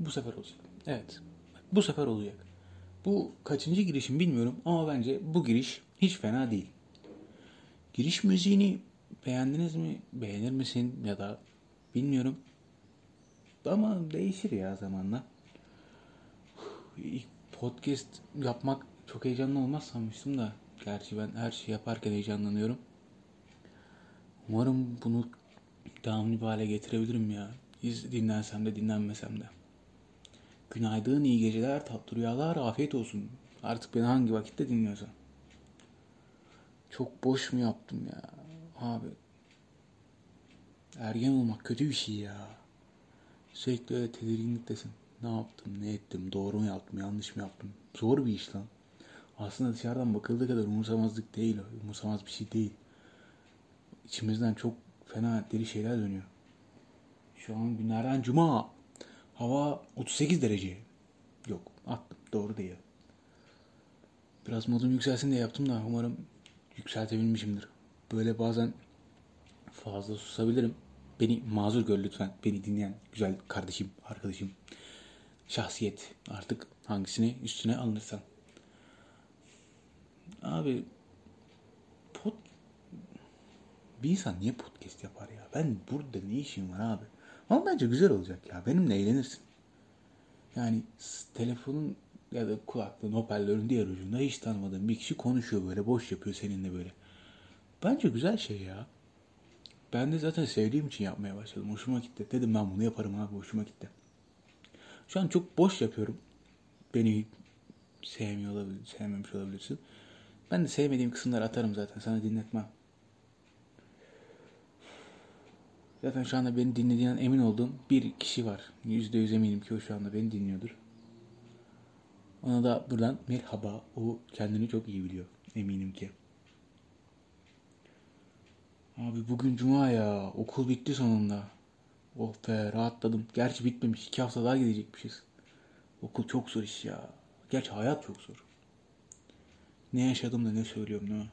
Bu sefer olacak. Evet. Bu sefer olacak. Bu kaçıncı girişim bilmiyorum ama bence bu giriş hiç fena değil. Giriş müziğini beğendiniz mi? Beğenir misin? Ya da bilmiyorum. Ama değişir ya zamanla. İlk podcast yapmak çok heyecanlı olmaz sanmıştım da. Gerçi ben her şeyi yaparken heyecanlanıyorum. Umarım bunu devamlı bir hale getirebilirim ya. İz dinlensem de dinlenmesem de. Günaydın, iyi geceler, tatlı rüyalar, afiyet olsun. Artık beni hangi vakitte dinliyorsan. Çok boş mu yaptım ya? Abi. Ergen olmak kötü bir şey ya. Sürekli öyle tedirginliktesin. Ne yaptım, ne ettim, doğru mu yaptım, yanlış mı yaptım? Zor bir iş lan. Aslında dışarıdan bakıldığı kadar umursamazlık değil. Umursamaz bir şey değil. İçimizden çok fena deli şeyler dönüyor. Şu an günlerden cuma. Hava 38 derece. Yok attım. Doğru değil. Biraz modum yükselsin diye yaptım da umarım yükseltebilmişimdir. Böyle bazen fazla susabilirim. Beni mazur gör lütfen. Beni dinleyen güzel kardeşim, arkadaşım. Şahsiyet. Artık hangisini üstüne alınırsan. Abi pod bir insan niye podcast yapar ya? Ben burada ne işim var abi? Ama bence güzel olacak ya. Benimle eğlenirsin. Yani telefonun ya da kulaklığın, hoparlörün diğer ucunda hiç tanımadığın bir kişi konuşuyor böyle. Boş yapıyor seninle böyle. Bence güzel şey ya. Ben de zaten sevdiğim için yapmaya başladım. Hoşuma gitti. Dedim ben bunu yaparım abi. Hoşuma gitti. Şu an çok boş yapıyorum. Beni sevmiyor olabilir, sevmemiş olabilirsin. Ben de sevmediğim kısımları atarım zaten. Sana dinletmem. Zaten şu anda beni dinlediğinden emin olduğum bir kişi var. Yüzde yüz eminim ki o şu anda beni dinliyordur. Ona da buradan merhaba. O kendini çok iyi biliyor. Eminim ki. Abi bugün cuma ya. Okul bitti sonunda. Oh be rahatladım. Gerçi bitmemiş. İki hafta daha gidecekmişiz. Okul çok zor iş ya. Gerçi hayat çok zor. Ne yaşadım da ne söylüyorum değil mi?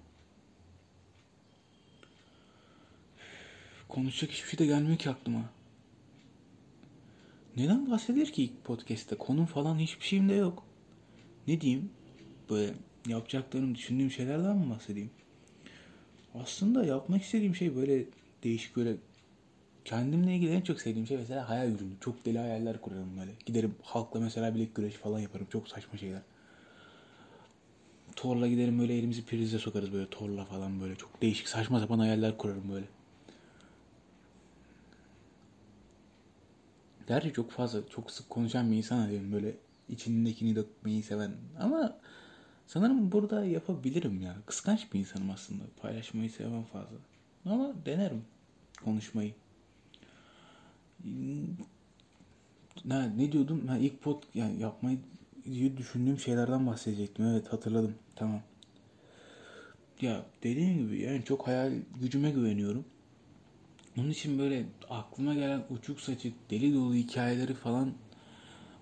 Konuşacak hiçbir şey de gelmiyor ki aklıma. Neden bahsedilir ki ilk podcast'te? Konum falan hiçbir şeyim de yok. Ne diyeyim? Böyle yapacaklarım, düşündüğüm şeylerden mi bahsedeyim? Aslında yapmak istediğim şey böyle değişik böyle kendimle ilgili en çok sevdiğim şey mesela hayal ürünü. Çok deli hayaller kurarım böyle. Giderim halkla mesela bilek güreşi falan yaparım. Çok saçma şeyler. Torla giderim böyle elimizi prize sokarız böyle torla falan böyle. Çok değişik saçma sapan hayaller kurarım böyle. Gerçi çok fazla, çok sık konuşan bir insan diyorum böyle içindekini dökmeyi seven. Ama sanırım burada yapabilirim ya. Kıskanç bir insanım aslında. Paylaşmayı sevmem fazla. Ama denerim konuşmayı. Ne, ne diyordum? Ha, ilk pot yani yapmayı düşündüğüm şeylerden bahsedecektim. Evet hatırladım. Tamam. Ya dediğim gibi yani çok hayal gücüme güveniyorum. Onun için böyle aklıma gelen uçuk saçık deli dolu hikayeleri falan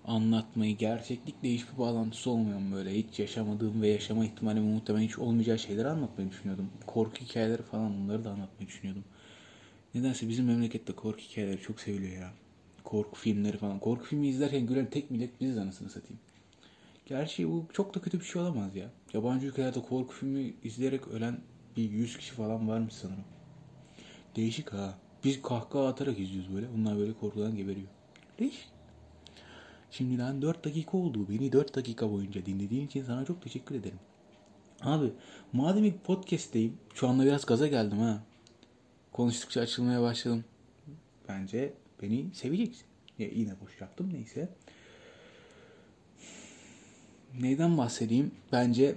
anlatmayı, gerçeklikle hiçbir bağlantısı olmayan böyle hiç yaşamadığım ve yaşama ihtimali muhtemelen hiç olmayacağı şeyleri anlatmayı düşünüyordum. Korku hikayeleri falan onları da anlatmayı düşünüyordum. Nedense bizim memlekette korku hikayeleri çok seviliyor ya. Korku filmleri falan. Korku filmi izlerken gülen tek millet biziz anasını satayım. Gerçi bu çok da kötü bir şey olamaz ya. Yabancı ülkelerde korku filmi izleyerek ölen bir 100 kişi falan varmış sanırım. Değişik ha. Biz kahkaha atarak izliyoruz böyle. Onlar böyle korkudan geberiyor. Değişik. Şimdiden 4 dakika oldu. Beni 4 dakika boyunca dinlediğin için sana çok teşekkür ederim. Abi madem ilk podcast'teyim. Şu anda biraz gaza geldim ha. Konuştukça açılmaya başladım. Bence beni seveceksin. Ya, yine boş yaptım neyse. Neyden bahsedeyim? Bence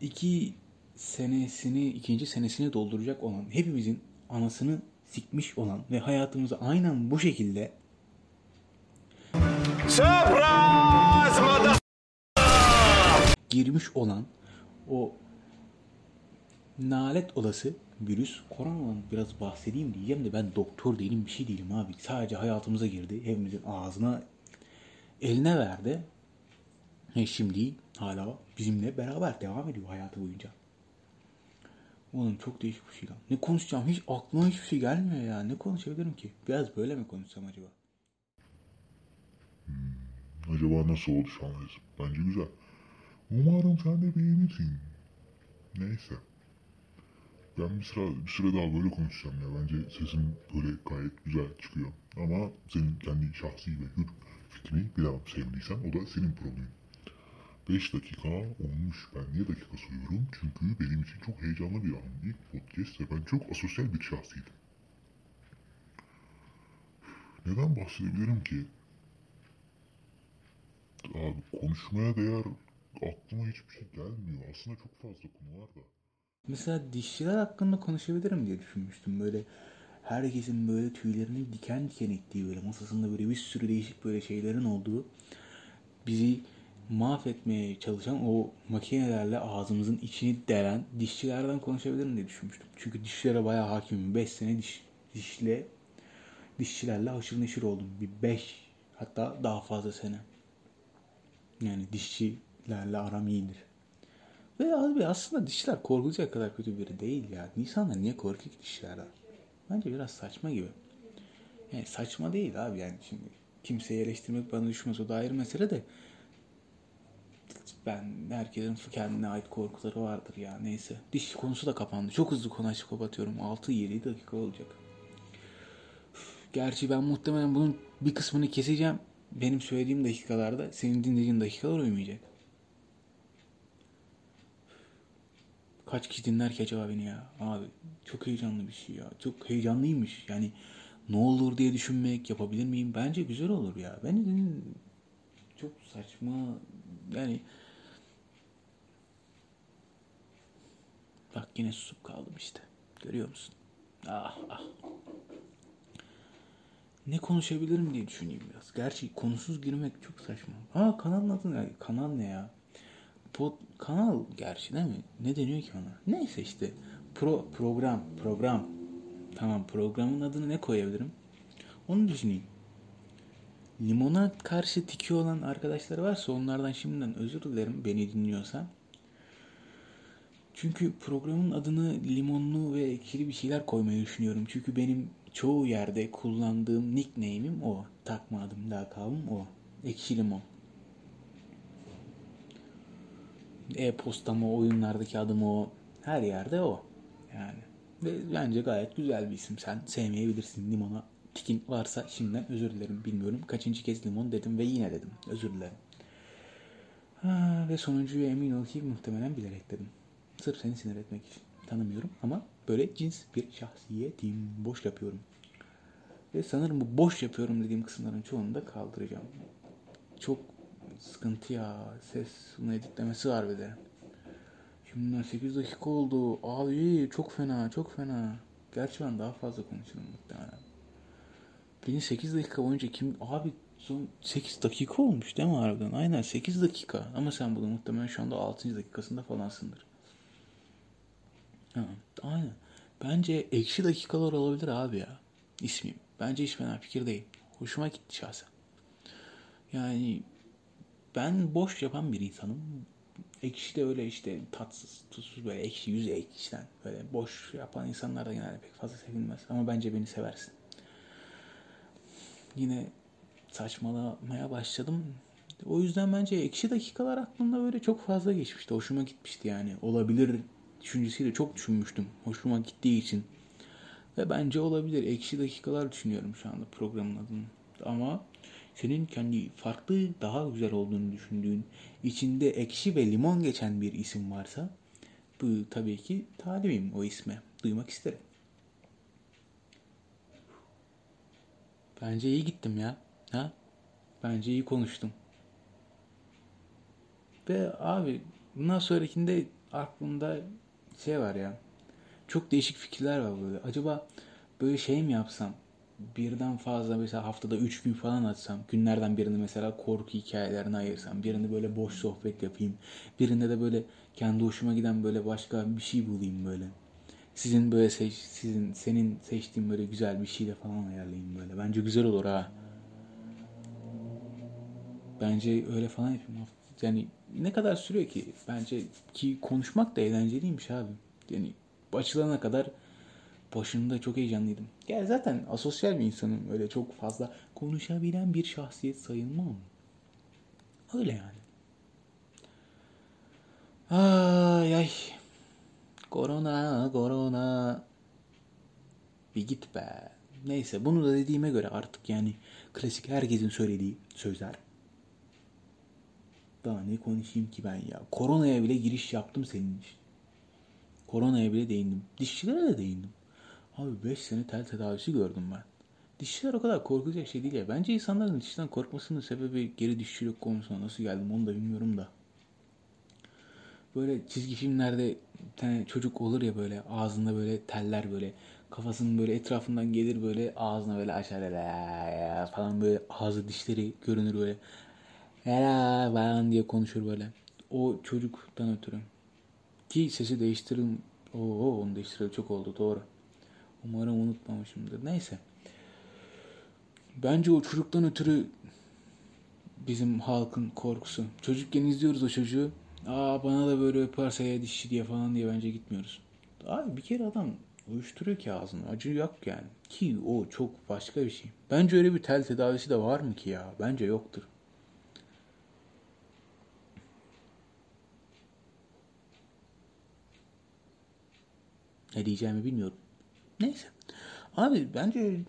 iki senesini, ikinci senesini dolduracak olan hepimizin anasını sikmiş olan ve hayatımıza aynen bu şekilde girmiş olan o nalet olası virüs koronadan biraz bahsedeyim diyeceğim de ben doktor değilim bir şey değilim abi. Sadece hayatımıza girdi. Hepimizin ağzına eline verdi. Ve şimdi hala bizimle beraber devam ediyor hayatı boyunca. Oğlum çok değişik bir şey lan. Ne konuşacağım hiç aklıma hiçbir şey gelmiyor ya. Ne konuşabilirim ki? Biraz böyle mi konuşsam acaba? Acaba nasıl oldu şu an resim? Bence güzel. Umarım sen de beğenirsin. Neyse. Ben bir sıra, bir süre daha böyle konuşacağım ya. Bence sesim böyle gayet güzel çıkıyor. Ama senin kendi şahsi ve hür fikrini bilemem sevdiysen o da senin problemin. 5 dakika olmuş. Ben niye dakika sayıyorum? Çünkü benim için çok heyecanlı bir an. İlk podcast ve ben çok asosyal bir şahsiydim. Neden bahsedebilirim ki? Abi konuşmaya değer aklıma hiçbir şey gelmiyor. Aslında çok fazla konu var da. Mesela dişçiler hakkında konuşabilirim diye düşünmüştüm. Böyle herkesin böyle tüylerini diken diken ettiği böyle masasında böyle bir sürü değişik böyle şeylerin olduğu bizi mahvetmeye çalışan o makinelerle ağzımızın içini delen dişçilerden konuşabilirim diye düşünmüştüm. Çünkü dişlere bayağı hakimim. 5 sene diş, dişle dişçilerle haşır neşir oldum. Bir 5 hatta daha fazla sene. Yani dişçilerle aram iyidir. Ve abi aslında dişler korkulacak kadar kötü biri değil ya. İnsanlar niye korkuyor ki dişlerden? Bence biraz saçma gibi. Yani saçma değil abi yani şimdi kimseyi eleştirmek bana düşmez o da ayrı mesele de ben herkesin kendine ait korkuları vardır ya neyse. Diş konusu da kapandı. Çok hızlı konu açıp kapatıyorum. 6-7 dakika olacak. Gerçi ben muhtemelen bunun bir kısmını keseceğim. Benim söylediğim dakikalarda senin dinlediğin dakikalar uymayacak. Kaç kişi dinler ki acaba beni ya? Abi çok heyecanlı bir şey ya. Çok heyecanlıymış. Yani ne olur diye düşünmek, yapabilir miyim? Bence güzel olur ya. Ben çok saçma yani bak yine susup kaldım işte. Görüyor musun? Ah ah. Ne konuşabilirim diye düşüneyim biraz. Gerçi konusuz girmek çok saçma. Ha kanalın adı ne? Kanal ne ya? Pod, kanal gerçi değil mi? Ne deniyor ki ona? Neyse işte. Pro, program. Program. Tamam programın adını ne koyabilirim? Onu düşüneyim. Limona karşı tiki olan arkadaşlar varsa onlardan şimdiden özür dilerim beni dinliyorsa. Çünkü programın adını limonlu ve ekşili bir şeyler koymayı düşünüyorum. Çünkü benim çoğu yerde kullandığım nickname'im o. Takma adım, lakabım o. Ekşi limon. E-postamı, oyunlardaki adım o. Her yerde o. Yani. Ve bence gayet güzel bir isim. Sen sevmeyebilirsin limona. Tikin varsa şimdiden özür dilerim. Bilmiyorum. Kaçıncı kez limon dedim ve yine dedim. Özür dilerim. Ha, ve sonuncuyu emin ol ki muhtemelen bilerek dedim. Sırf seni sinir etmek için. Tanımıyorum ama böyle cins bir şahsiyetim. Boş yapıyorum. Ve sanırım bu boş yapıyorum dediğim kısımların çoğunu da kaldıracağım. Çok sıkıntı ya. Ses bunu editlemesi var bir de. Şimdi 8 dakika oldu. Abi çok fena çok fena. Gerçi ben daha fazla konuşurum muhtemelen. Beni 8 dakika boyunca kim... Abi son 8 dakika olmuş değil mi harbiden? Aynen 8 dakika. Ama sen bunu muhtemelen şu anda 6. dakikasında falansındır. Ha, aynen. Bence ekşi dakikalar olabilir abi ya. İsmim. Bence hiç fena fikir değil. Hoşuma gitti şahsen. Yani ben boş yapan bir insanım. Ekşi de öyle işte tatsız, tuzsuz böyle ekşi yüz ekşiden böyle boş yapan insanlar da genelde pek fazla sevilmez. Ama bence beni seversin. Yine saçmalamaya başladım. O yüzden bence ekşi dakikalar aklımda böyle çok fazla geçmişti. Hoşuma gitmişti yani. Olabilir düşüncesiyle çok düşünmüştüm. Hoşuma gittiği için. Ve bence olabilir. Ekşi dakikalar düşünüyorum şu anda programın adını. Ama senin kendi farklı daha güzel olduğunu düşündüğün içinde ekşi ve limon geçen bir isim varsa bu tabii ki talibim o isme. Duymak isterim. Bence iyi gittim ya. Ha? Bence iyi konuştum. Ve abi bundan sonrakinde aklımda şey var ya. Çok değişik fikirler var böyle. Acaba böyle şey mi yapsam? Birden fazla mesela haftada 3 gün falan atsam. Günlerden birini mesela korku hikayelerine ayırsam. Birini böyle boş sohbet yapayım. Birinde de böyle kendi hoşuma giden böyle başka bir şey bulayım böyle. Sizin böyle seç, sizin senin seçtiğin böyle güzel bir şeyle falan ayarlayayım böyle. Bence güzel olur ha. Bence öyle falan yapayım. Yani ne kadar sürüyor ki? Bence ki konuşmak da eğlenceliymiş abi. Yani açılana kadar başında çok heyecanlıydım. Ya zaten asosyal bir insanım. Öyle çok fazla konuşabilen bir şahsiyet sayılmam. Öyle yani. Ay ay. Korona, korona. Bir git be. Neyse bunu da dediğime göre artık yani klasik herkesin söylediği sözler. Daha ne konuşayım ki ben ya. Koronaya bile giriş yaptım senin için. Koronaya bile değindim. Dişçilere de değindim. Abi 5 sene tel tedavisi gördüm ben. Dişçiler o kadar korkacak şey değil ya. Bence insanların dişten korkmasının sebebi geri dişçilik konusuna nasıl geldim onu da bilmiyorum da. Böyle çizgi filmlerde bir tane çocuk olur ya böyle ağzında böyle teller böyle kafasının böyle etrafından gelir böyle ağzına böyle açar falan böyle ağzı dişleri görünür böyle hele falan diye konuşur böyle. O çocuktan ötürü. Ki sesi değiştirin. Oo onu değiştireli çok oldu doğru. Umarım unutmamışımdır. Neyse. Bence o çocuktan ötürü bizim halkın korkusu. Çocukken izliyoruz o çocuğu. Aa bana da böyle öperse ya dişçi diye falan diye bence gitmiyoruz. Abi bir kere adam uyuşturuyor ki ağzını. Acı yok yani. Ki o çok başka bir şey. Bence öyle bir tel tedavisi de var mı ki ya? Bence yoktur. Ne diyeceğimi bilmiyorum. Neyse. Abi bence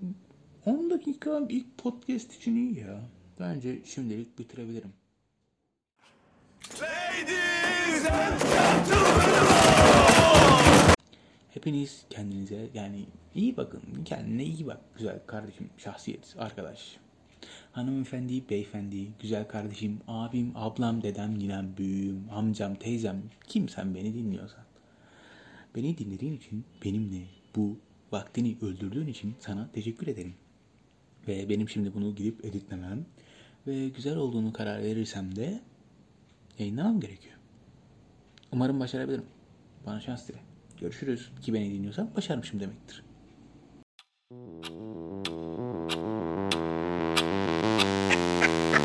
10 dakika ilk podcast için iyi ya. Bence şimdilik bitirebilirim. Ladies and gentlemen. Hepiniz kendinize yani iyi bakın. Kendine iyi bak. Güzel kardeşim, şahsiyet, arkadaş. Hanımefendi, beyefendi, güzel kardeşim, abim, ablam, dedem, ninem, büyüğüm, amcam, teyzem, kim sen beni dinliyorsan. Beni dinlediğin için benimle bu vaktini öldürdüğün için sana teşekkür ederim. Ve benim şimdi bunu gidip editlemem ve güzel olduğunu karar verirsem de yayınlamam gerekiyor. Umarım başarabilirim. Bana şans dile. Görüşürüz. Ki beni dinliyorsan başarmışım demektir.